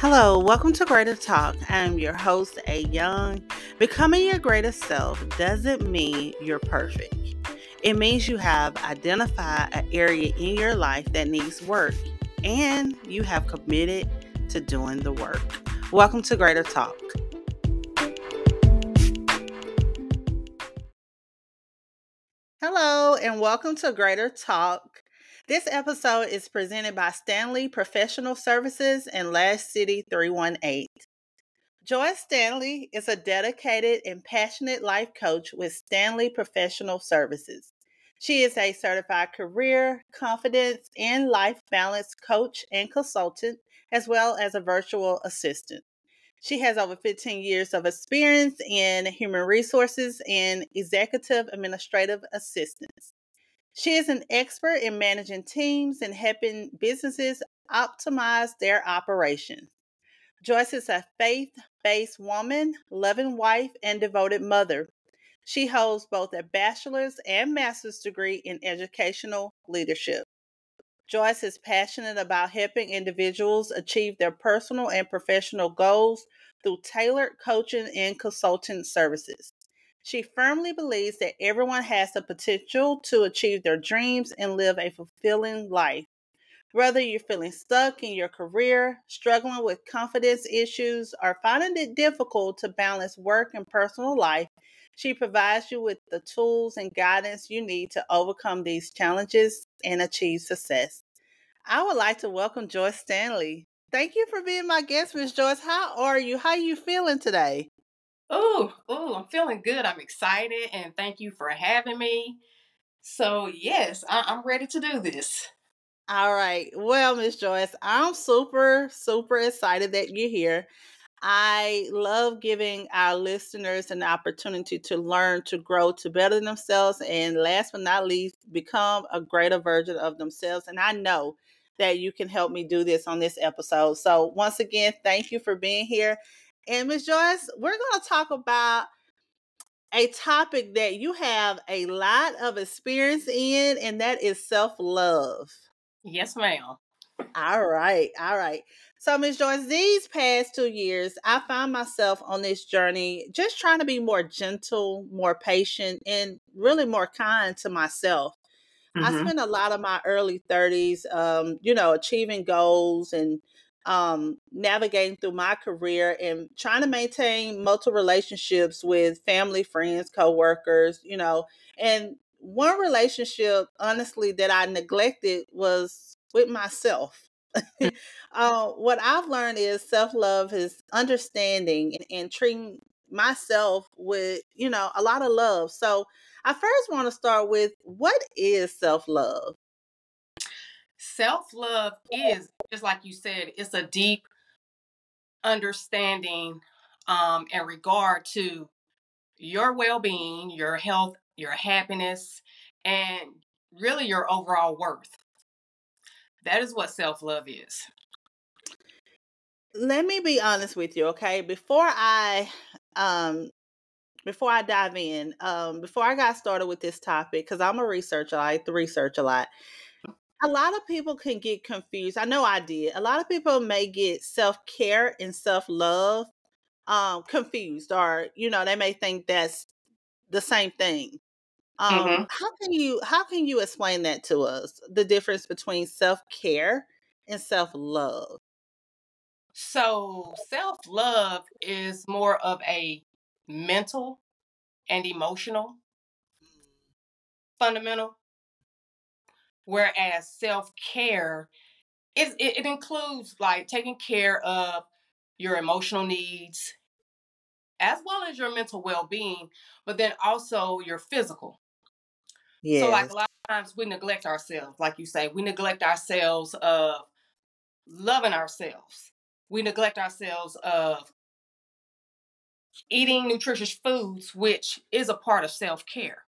Hello, welcome to Greater Talk. I'm your host, A Young. Becoming your greatest self doesn't mean you're perfect. It means you have identified an area in your life that needs work and you have committed to doing the work. Welcome to Greater Talk. Hello, and welcome to Greater Talk. This episode is presented by Stanley Professional Services and Lash City 318. Joy Stanley is a dedicated and passionate life coach with Stanley Professional Services. She is a certified career, confidence, and life balance coach and consultant, as well as a virtual assistant. She has over 15 years of experience in human resources and executive administrative assistance. She is an expert in managing teams and helping businesses optimize their operations. Joyce is a faith based woman, loving wife, and devoted mother. She holds both a bachelor's and master's degree in educational leadership. Joyce is passionate about helping individuals achieve their personal and professional goals through tailored coaching and consulting services. She firmly believes that everyone has the potential to achieve their dreams and live a fulfilling life. Whether you're feeling stuck in your career, struggling with confidence issues, or finding it difficult to balance work and personal life, she provides you with the tools and guidance you need to overcome these challenges and achieve success. I would like to welcome Joyce Stanley. Thank you for being my guest, Ms. Joyce. How are you? How are you feeling today? Oh, oh, I'm feeling good. I'm excited, and thank you for having me. So, yes, I- I'm ready to do this. All right. Well, Miss Joyce, I'm super, super excited that you're here. I love giving our listeners an opportunity to learn, to grow, to better themselves, and last but not least, become a greater version of themselves. And I know that you can help me do this on this episode. So, once again, thank you for being here. And Ms. Joyce, we're going to talk about a topic that you have a lot of experience in, and that is self love. Yes, ma'am. All right, all right. So, Ms. Joyce, these past two years, I found myself on this journey just trying to be more gentle, more patient, and really more kind to myself. I Mm-hmm. spent a lot of my early 30s, um, you know, achieving goals and um, navigating through my career and trying to maintain multiple relationships with family, friends, coworkers, you know. And one relationship, honestly, that I neglected was with myself. uh, what I've learned is self love is understanding and, and treating myself with, you know, a lot of love. So, I first want to start with what is self love? Self love is, just like you said, it's a deep understanding um, and regard to your well being, your health, your happiness, and really your overall worth. That is what self love is. Let me be honest with you, okay? Before I um before I dive in, um before I got started with this topic cuz I'm a researcher, I like to research a lot. A lot of people can get confused. I know I did. A lot of people may get self-care and self-love um confused or you know, they may think that's the same thing. Um hmm how can you how can you explain that to us? The difference between self-care and self-love? So, self love is more of a mental and emotional fundamental, whereas self care is it, it includes like taking care of your emotional needs as well as your mental well being, but then also your physical. Yeah. So, like a lot of times we neglect ourselves, like you say, we neglect ourselves of loving ourselves. We neglect ourselves of eating nutritious foods, which is a part of self care.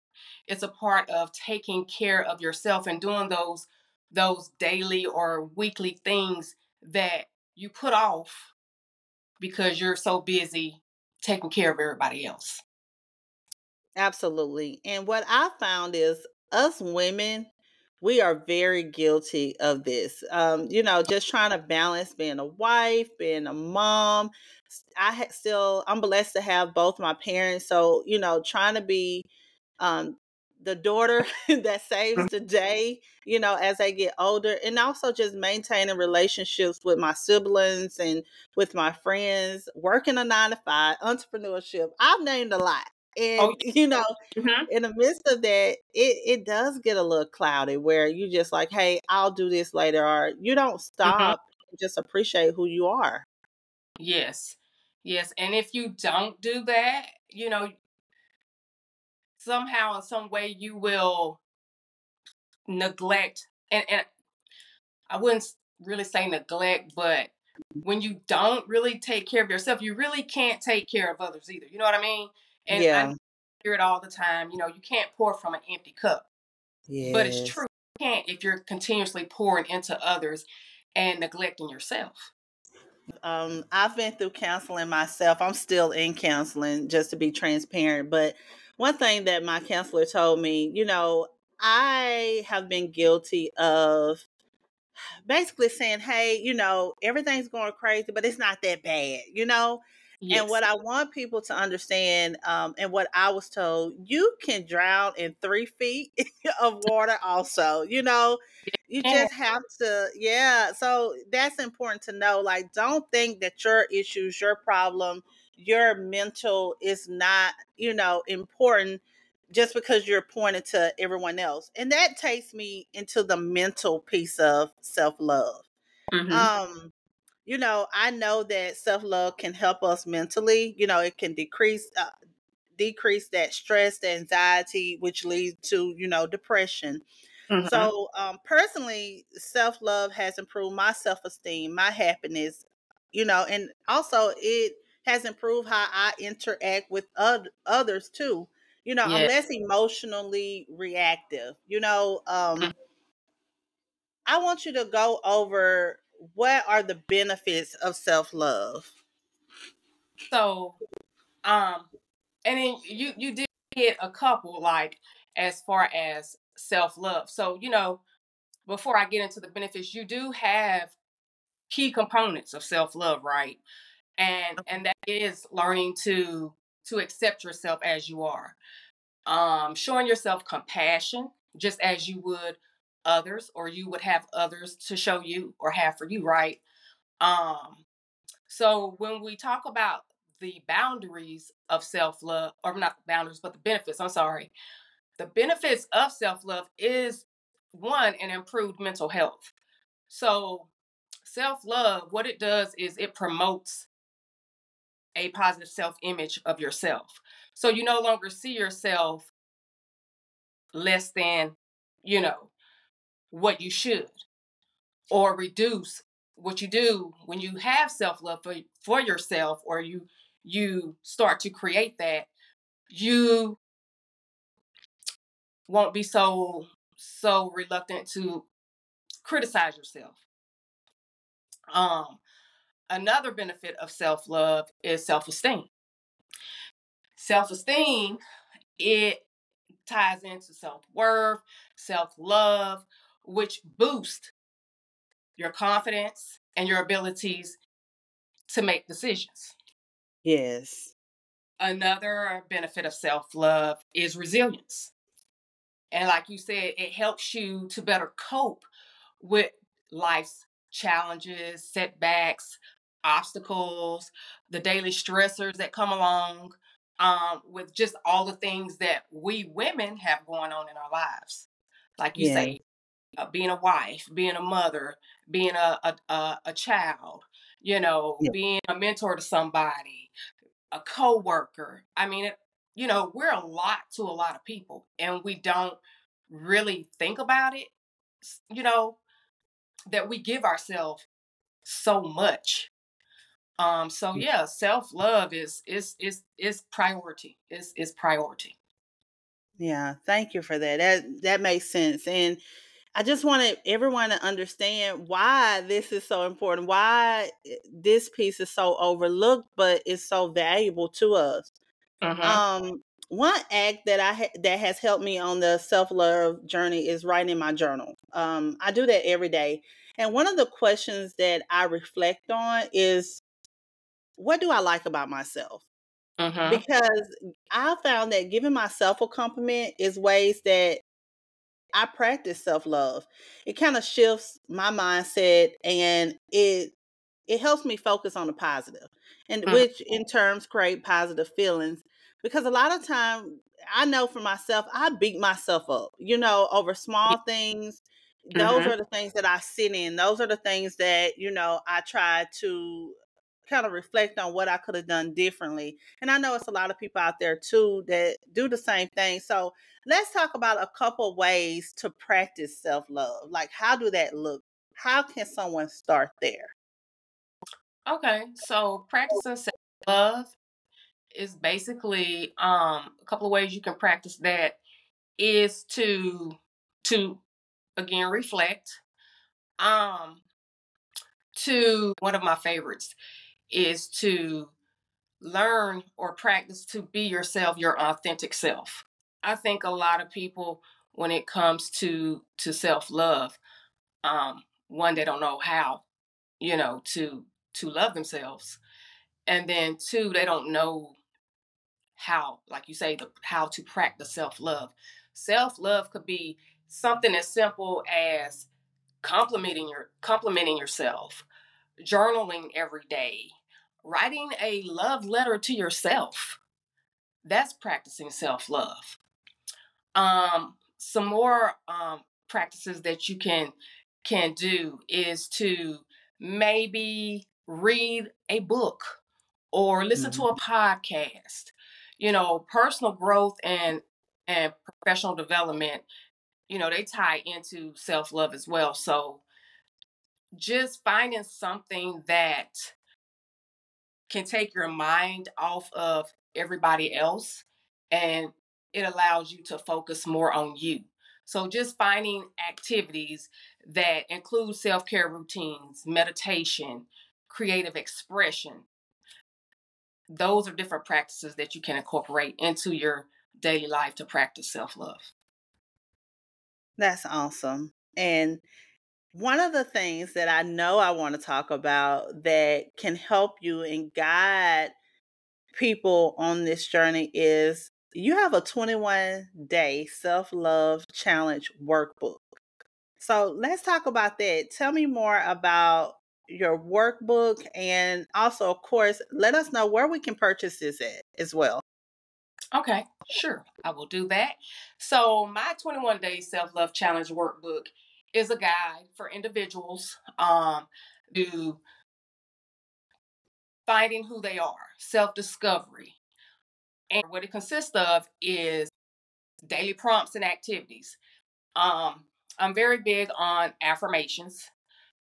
It's a part of taking care of yourself and doing those those daily or weekly things that you put off because you're so busy taking care of everybody else. Absolutely. And what I found is us women, we are very guilty of this. Um, you know, just trying to balance being a wife, being a mom. I still, I'm blessed to have both my parents. So, you know, trying to be um, the daughter that saves the day, you know, as they get older, and also just maintaining relationships with my siblings and with my friends, working a nine to five, entrepreneurship. I've named a lot. Oh, and oh, you know, mm-hmm. in the midst of that, it, it does get a little cloudy where you just like, hey, I'll do this later, or you don't mm-hmm. stop, mm-hmm. just appreciate who you are. Yes. Yes. And if you don't do that, you know, somehow in some way you will neglect and, and I wouldn't really say neglect, but when you don't really take care of yourself, you really can't take care of others either. You know what I mean? And yeah. I hear it all the time. You know, you can't pour from an empty cup. Yes. But it's true. You can't if you're continuously pouring into others and neglecting yourself. Um, I've been through counseling myself. I'm still in counseling, just to be transparent. But one thing that my counselor told me, you know, I have been guilty of basically saying, hey, you know, everything's going crazy, but it's not that bad, you know? Yes. And what I want people to understand, um, and what I was told, you can drown in three feet of water, also. You know, you just have to, yeah. So that's important to know. Like, don't think that your issues, your problem, your mental is not, you know, important just because you're pointing to everyone else. And that takes me into the mental piece of self love. Mm-hmm. Um, you know, I know that self love can help us mentally. You know, it can decrease uh, decrease that stress, the anxiety, which leads to you know depression. Mm-hmm. So, um, personally, self love has improved my self esteem, my happiness. You know, and also it has improved how I interact with other, others too. You know, I'm less emotionally reactive. You know, um, mm-hmm. I want you to go over what are the benefits of self love? So, um, and then you you did hit a couple like as far as self love. So you know, before I get into the benefits, you do have key components of self love, right? And and that is learning to to accept yourself as you are, um, showing yourself compassion just as you would others or you would have others to show you or have for you right? Um so when we talk about the boundaries of self-love or not the boundaries but the benefits i'm sorry. The benefits of self-love is one an improved mental health. So self-love what it does is it promotes a positive self-image of yourself. So you no longer see yourself less than you know what you should or reduce what you do when you have self-love for, for yourself or you you start to create that you won't be so so reluctant to criticize yourself. Um another benefit of self-love is self-esteem self-esteem it ties into self-worth self-love which boost your confidence and your abilities to make decisions. Yes. Another benefit of self love is resilience. And like you said, it helps you to better cope with life's challenges, setbacks, obstacles, the daily stressors that come along um, with just all the things that we women have going on in our lives. Like you yeah. say, uh, being a wife, being a mother, being a a, a, a child, you know, yeah. being a mentor to somebody, a co-worker. I mean, it, you know, we're a lot to a lot of people, and we don't really think about it. You know, that we give ourselves so much. Um, so yeah, self love is is is is priority. Is is priority. Yeah, thank you for that. That that makes sense. And I just wanted everyone to understand why this is so important, why eh, this piece is so overlooked, but it's so valuable to us. Mm-hmm. Um, one act that I ha- that has helped me on the self love journey is writing my journal. Um, I do that every day, and one of the questions that I reflect on is, what do I like about myself? Mm-hmm. Because I found that giving myself a compliment is ways that I practice self love. It kind of shifts my mindset and it it helps me focus on the positive, and Mm. which in terms create positive feelings. Because a lot of time I know for myself, I beat myself up, you know, over small things. Those Mhm. are the things that I sit in. Those are the things that, you know, I try to kind of reflect on what I could have done differently. And I know it's a lot of people out there too that do the same thing. So let's talk about a couple ways to practice self love. Like, how do that look? How can someone start there? Okay, so practicing self love is basically um a couple of ways you can practice that is to to again reflect um to one of my favorites is to learn or practice to be yourself your authentic self. I think a lot of people when it comes to to self-love um one they don't know how you know to to love themselves and then two they don't know how like you say the how to practice self-love. Self-love could be something as simple as complimenting your complimenting yourself journaling every day writing a love letter to yourself that's practicing self-love. Um some more um practices that you can can do is to maybe read a book or listen to a podcast. You know personal growth and and professional development you know they tie into self-love as well. So just finding something that can take your mind off of everybody else and it allows you to focus more on you. So just finding activities that include self-care routines, meditation, creative expression. Those are different practices that you can incorporate into your daily life to practice self-love. That's awesome. And one of the things that I know I want to talk about that can help you and guide people on this journey is you have a 21 day self love challenge workbook. So let's talk about that. Tell me more about your workbook and also, of course, let us know where we can purchase this at as well. Okay, sure. I will do that. So, my 21 day self love challenge workbook is a guide for individuals um, to finding who they are, self discovery. And what it consists of is daily prompts and activities. Um, I'm very big on affirmations.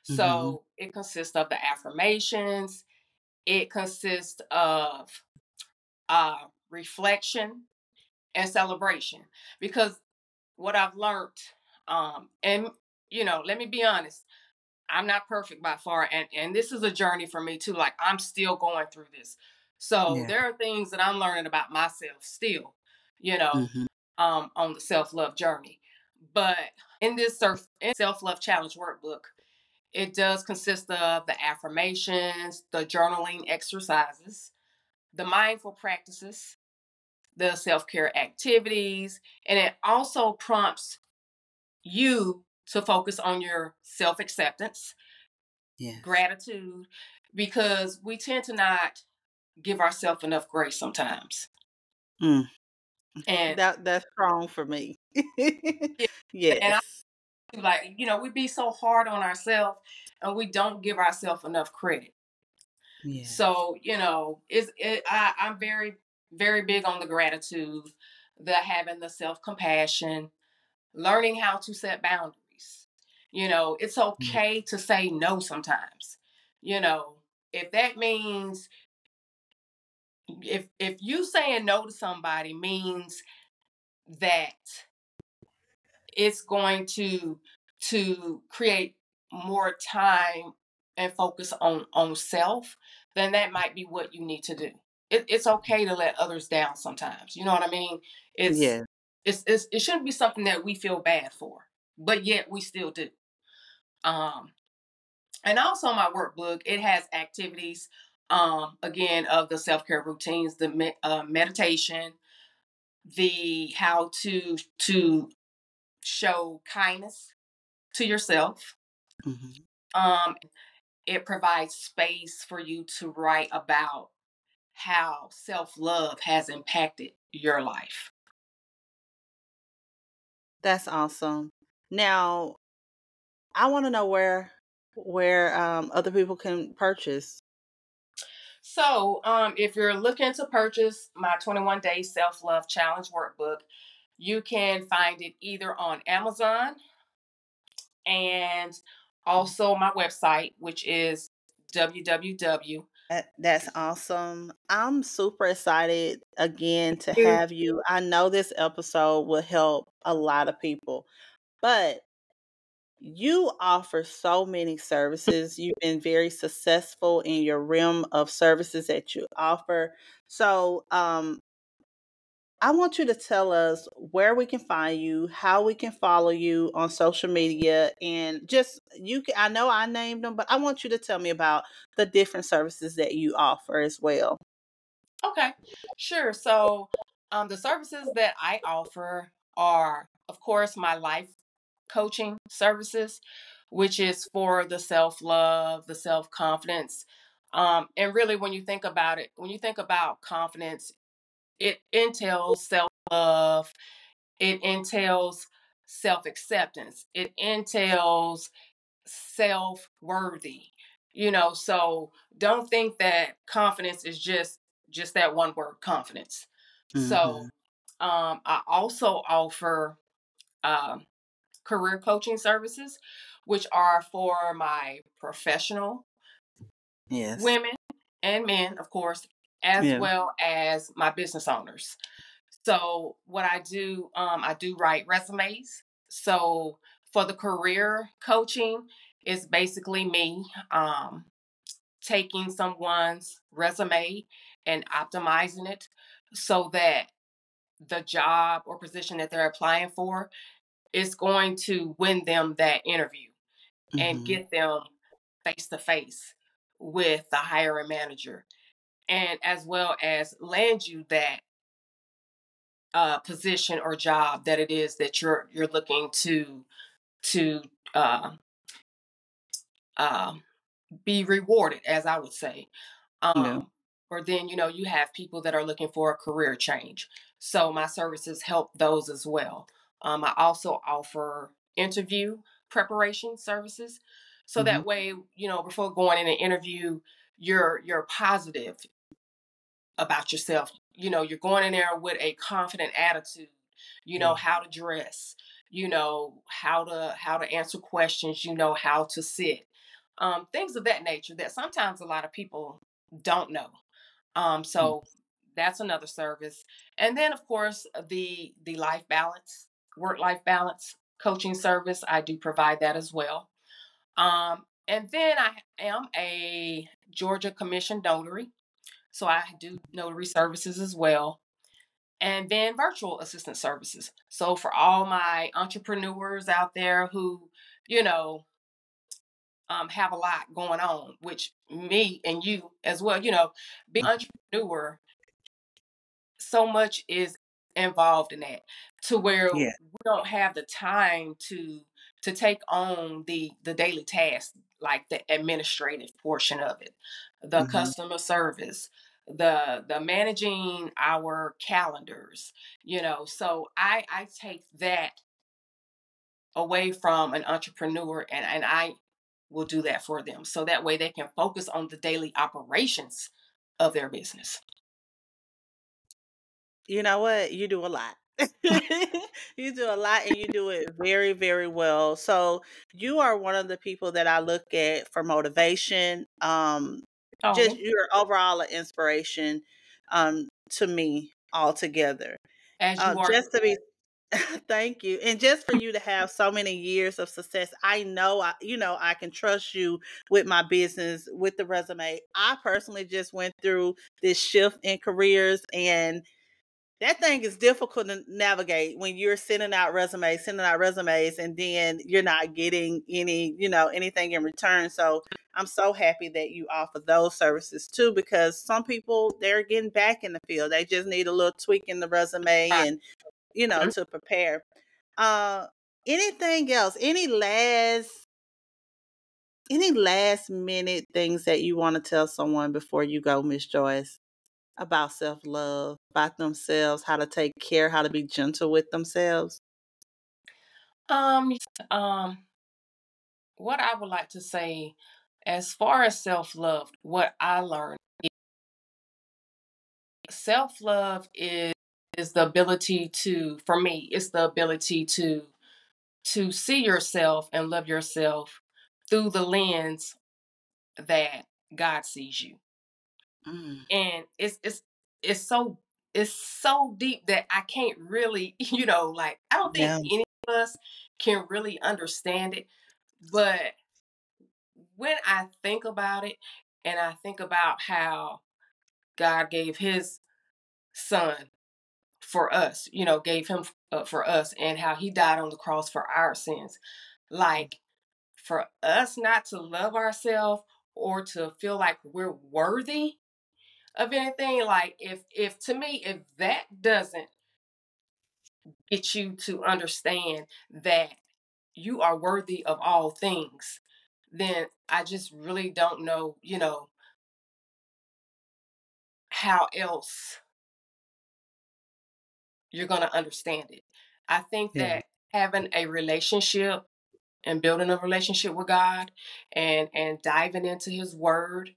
So, Mhm. it consists of the affirmations, it consists of uh, reflection and celebration. Because what I've learned, um, and you know, let me be honest, I'm not perfect by far, and and this is a journey for me too. Like I'm still going through this, so Yeah. there are things that I'm learning about myself still, you know, Mhm. um, on the self love journey. But in this self love challenge workbook, it does consist of the affirmations, the journaling exercises, the mindful practices, the self care activities, and it also prompts you to focus on your self acceptance, Yes. gratitude, because we tend to not give ourselves enough grace sometimes. Mm. And That that's strong for me. Yeah, and I yes. like, you know, we be so hard on ourselves and we don't give ourselves enough credit. Yes. So, you know, it's it, I, I'm very, very big on the gratitude, the having the self compassion, learning how to set boundaries. You know, it's mm. okay to say no sometimes. You know, if that means if if you saying no to somebody means that it's going to to create more time and focus on on self, then that might be what you need to do. it, it's okay to let others down sometimes. You know what I mean? It's, Yeah. it's it's it shouldn't be something that we feel bad for, but yet we still do. Um, and also my workbook it has activities um again of the self-care routines the me- uh, meditation the how to to show kindness to yourself Mhm. um it provides space for you to write about how self-love has impacted your life That's awesome. Now, I want to know where where um, other people can purchase. so um if you're looking to purchase my 21 day self-love challenge workbook you can find it either on amazon and also my website, which is www. That's awesome. I'm super excited again to have you. I know this episode will help a lot of people, but you offer so many services. You've been very successful in your realm of services that you offer. So, um, I want you to tell us where we can find you, how we can follow you on social media, and just you can. I know I named them, but I want you to tell me about the different services that you offer as well. Okay, sure. So, um, the services that I offer are, of course, my life coaching services, which is for the self love, the self confidence. Um, and really, when you think about it, when you think about confidence, it entails self love, it entails self acceptance, it entails self worthy. You know, so don't think that confidence is just just that one word, confidence. So, Mhm. um, I also offer um, career coaching services, which are for my professional Yes. women and men, of course, as Yeah. well as my business owners. So what I do, um, I do write resumes. So for the career coaching, it's basically me um, taking someone's resume and optimizing it so that the job or position that they're applying for is going to win them that interview and Mhm. get them face to face with the hiring manager and as well as land you that uh, position or job that it is that you're you're looking to to uh, um, be rewarded, as I would say. Yeah. Um, or then you know you have people that are looking for a career change, so my services help those as well. Um, I also offer interview preparation services, so Mhm. that way you know before going in an interview, you're you're positive about yourself. You know, you're going in there with a confident attitude. You know Yeah. how to dress. You know how to how to answer questions. You know how to sit. Um, things of that nature that sometimes a lot of people don't know. Um, Mm. so that's another service. And then of course the the life balance, work life balance coaching service. I do provide that as well. Um, and then I am a Georgia Commission notary. So I do notary services as well. And then virtual assistant services. So for all my entrepreneurs out there who, you know, um, have a lot going on, which me and you as well, you know, being an entrepreneur, so much is involved in that to where Yeah. we don't have the time to to take on the the daily tasks like the administrative portion of it the Mhm. customer service the the managing our calendars you know so i i take that away from an entrepreneur and and i will do that for them so that way they can focus on the daily operations of their business You know what? You do a lot. you do a lot and you do it very, very well. So you are one of the people that I look at for motivation. Um, just oh you're overall an inspiration um to me altogether. as Uh, you are just to be Thank you. And just for you to have so many years of success, I know I you know I can trust you with my business with the resume. I personally just went through this shift in careers and that thing is difficult to navigate when you're sending out resumes, sending out resumes, and then you're not getting any, you know, anything in return. So I'm so happy that you offer those services too, because some people they're getting back in the field. They just need a little tweak in the resume and you know, mm-hmm. to prepare. Uh anything else? Any last any last minute things that you want to tell someone before you go, Miss Joyce, about self love, about themselves, how to take care, how to be gentle with themselves? Um, um, what I would like to say, as far as self love, what I learned, self love is is the ability to for me it's the ability to to see yourself and love yourself through the lens that God sees you. Mm. And it's it's it's so it's so deep that I can't really, you know, like I don't think yeah. any of us can really understand it. But when I think about it and I think about how God gave his son for us, you know, gave him uh, for us and how he died on the cross for our sins. Like for us not to love ourselves or to feel like we're worthy of anything, like if if to me if that doesn't get you to understand that you are worthy of all things, then I just really don't know, you know, how else you're going to understand it. I think yeah. that having a relationship and building a relationship with God and and diving into his word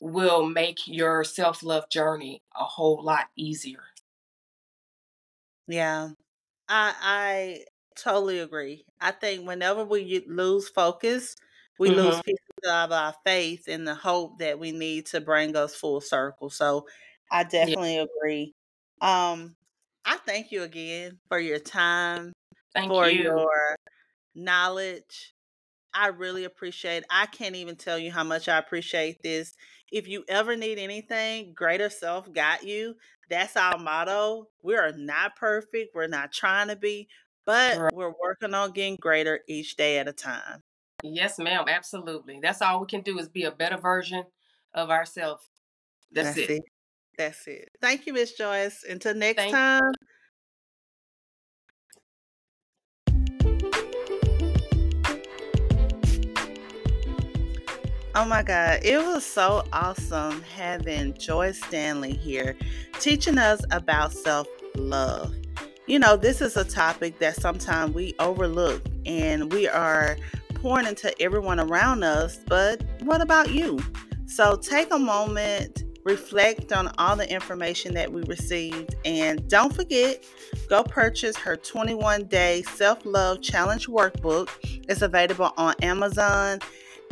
will make your self-love journey a whole lot easier. Yeah. I I totally agree. I think whenever we lose focus, we mm-hmm. lose pieces of our faith and the hope that we need to bring us full circle. So I definitely yeah. agree. Um, I thank you again for your time, thank for you. your knowledge. I really appreciate. I can't even tell you how much I appreciate this. If you ever need anything, greater self got you. That's our motto. We are not perfect. We're not trying to be, but right. we're working on getting greater each day at a time. Yes, ma'am. Absolutely. That's all we can do is be a better version of ourselves. That's, That's it. it. That's it. Thank you, Miss Joyce. Until next Thank time. Oh my God, it was so awesome having Joyce Stanley here teaching us about self love. You know, this is a topic that sometimes we overlook and we are pouring into everyone around us, but what about you? So take a moment reflect on all the information that we received, and don't forget, go purchase her 21 day self love challenge workbook. It's available on Amazon.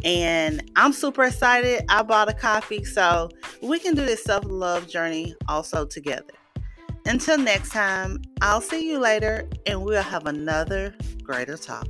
And I'm super excited. I bought a coffee so we can do this self love journey also together. Until next time, I'll see you later and we'll have another greater talk.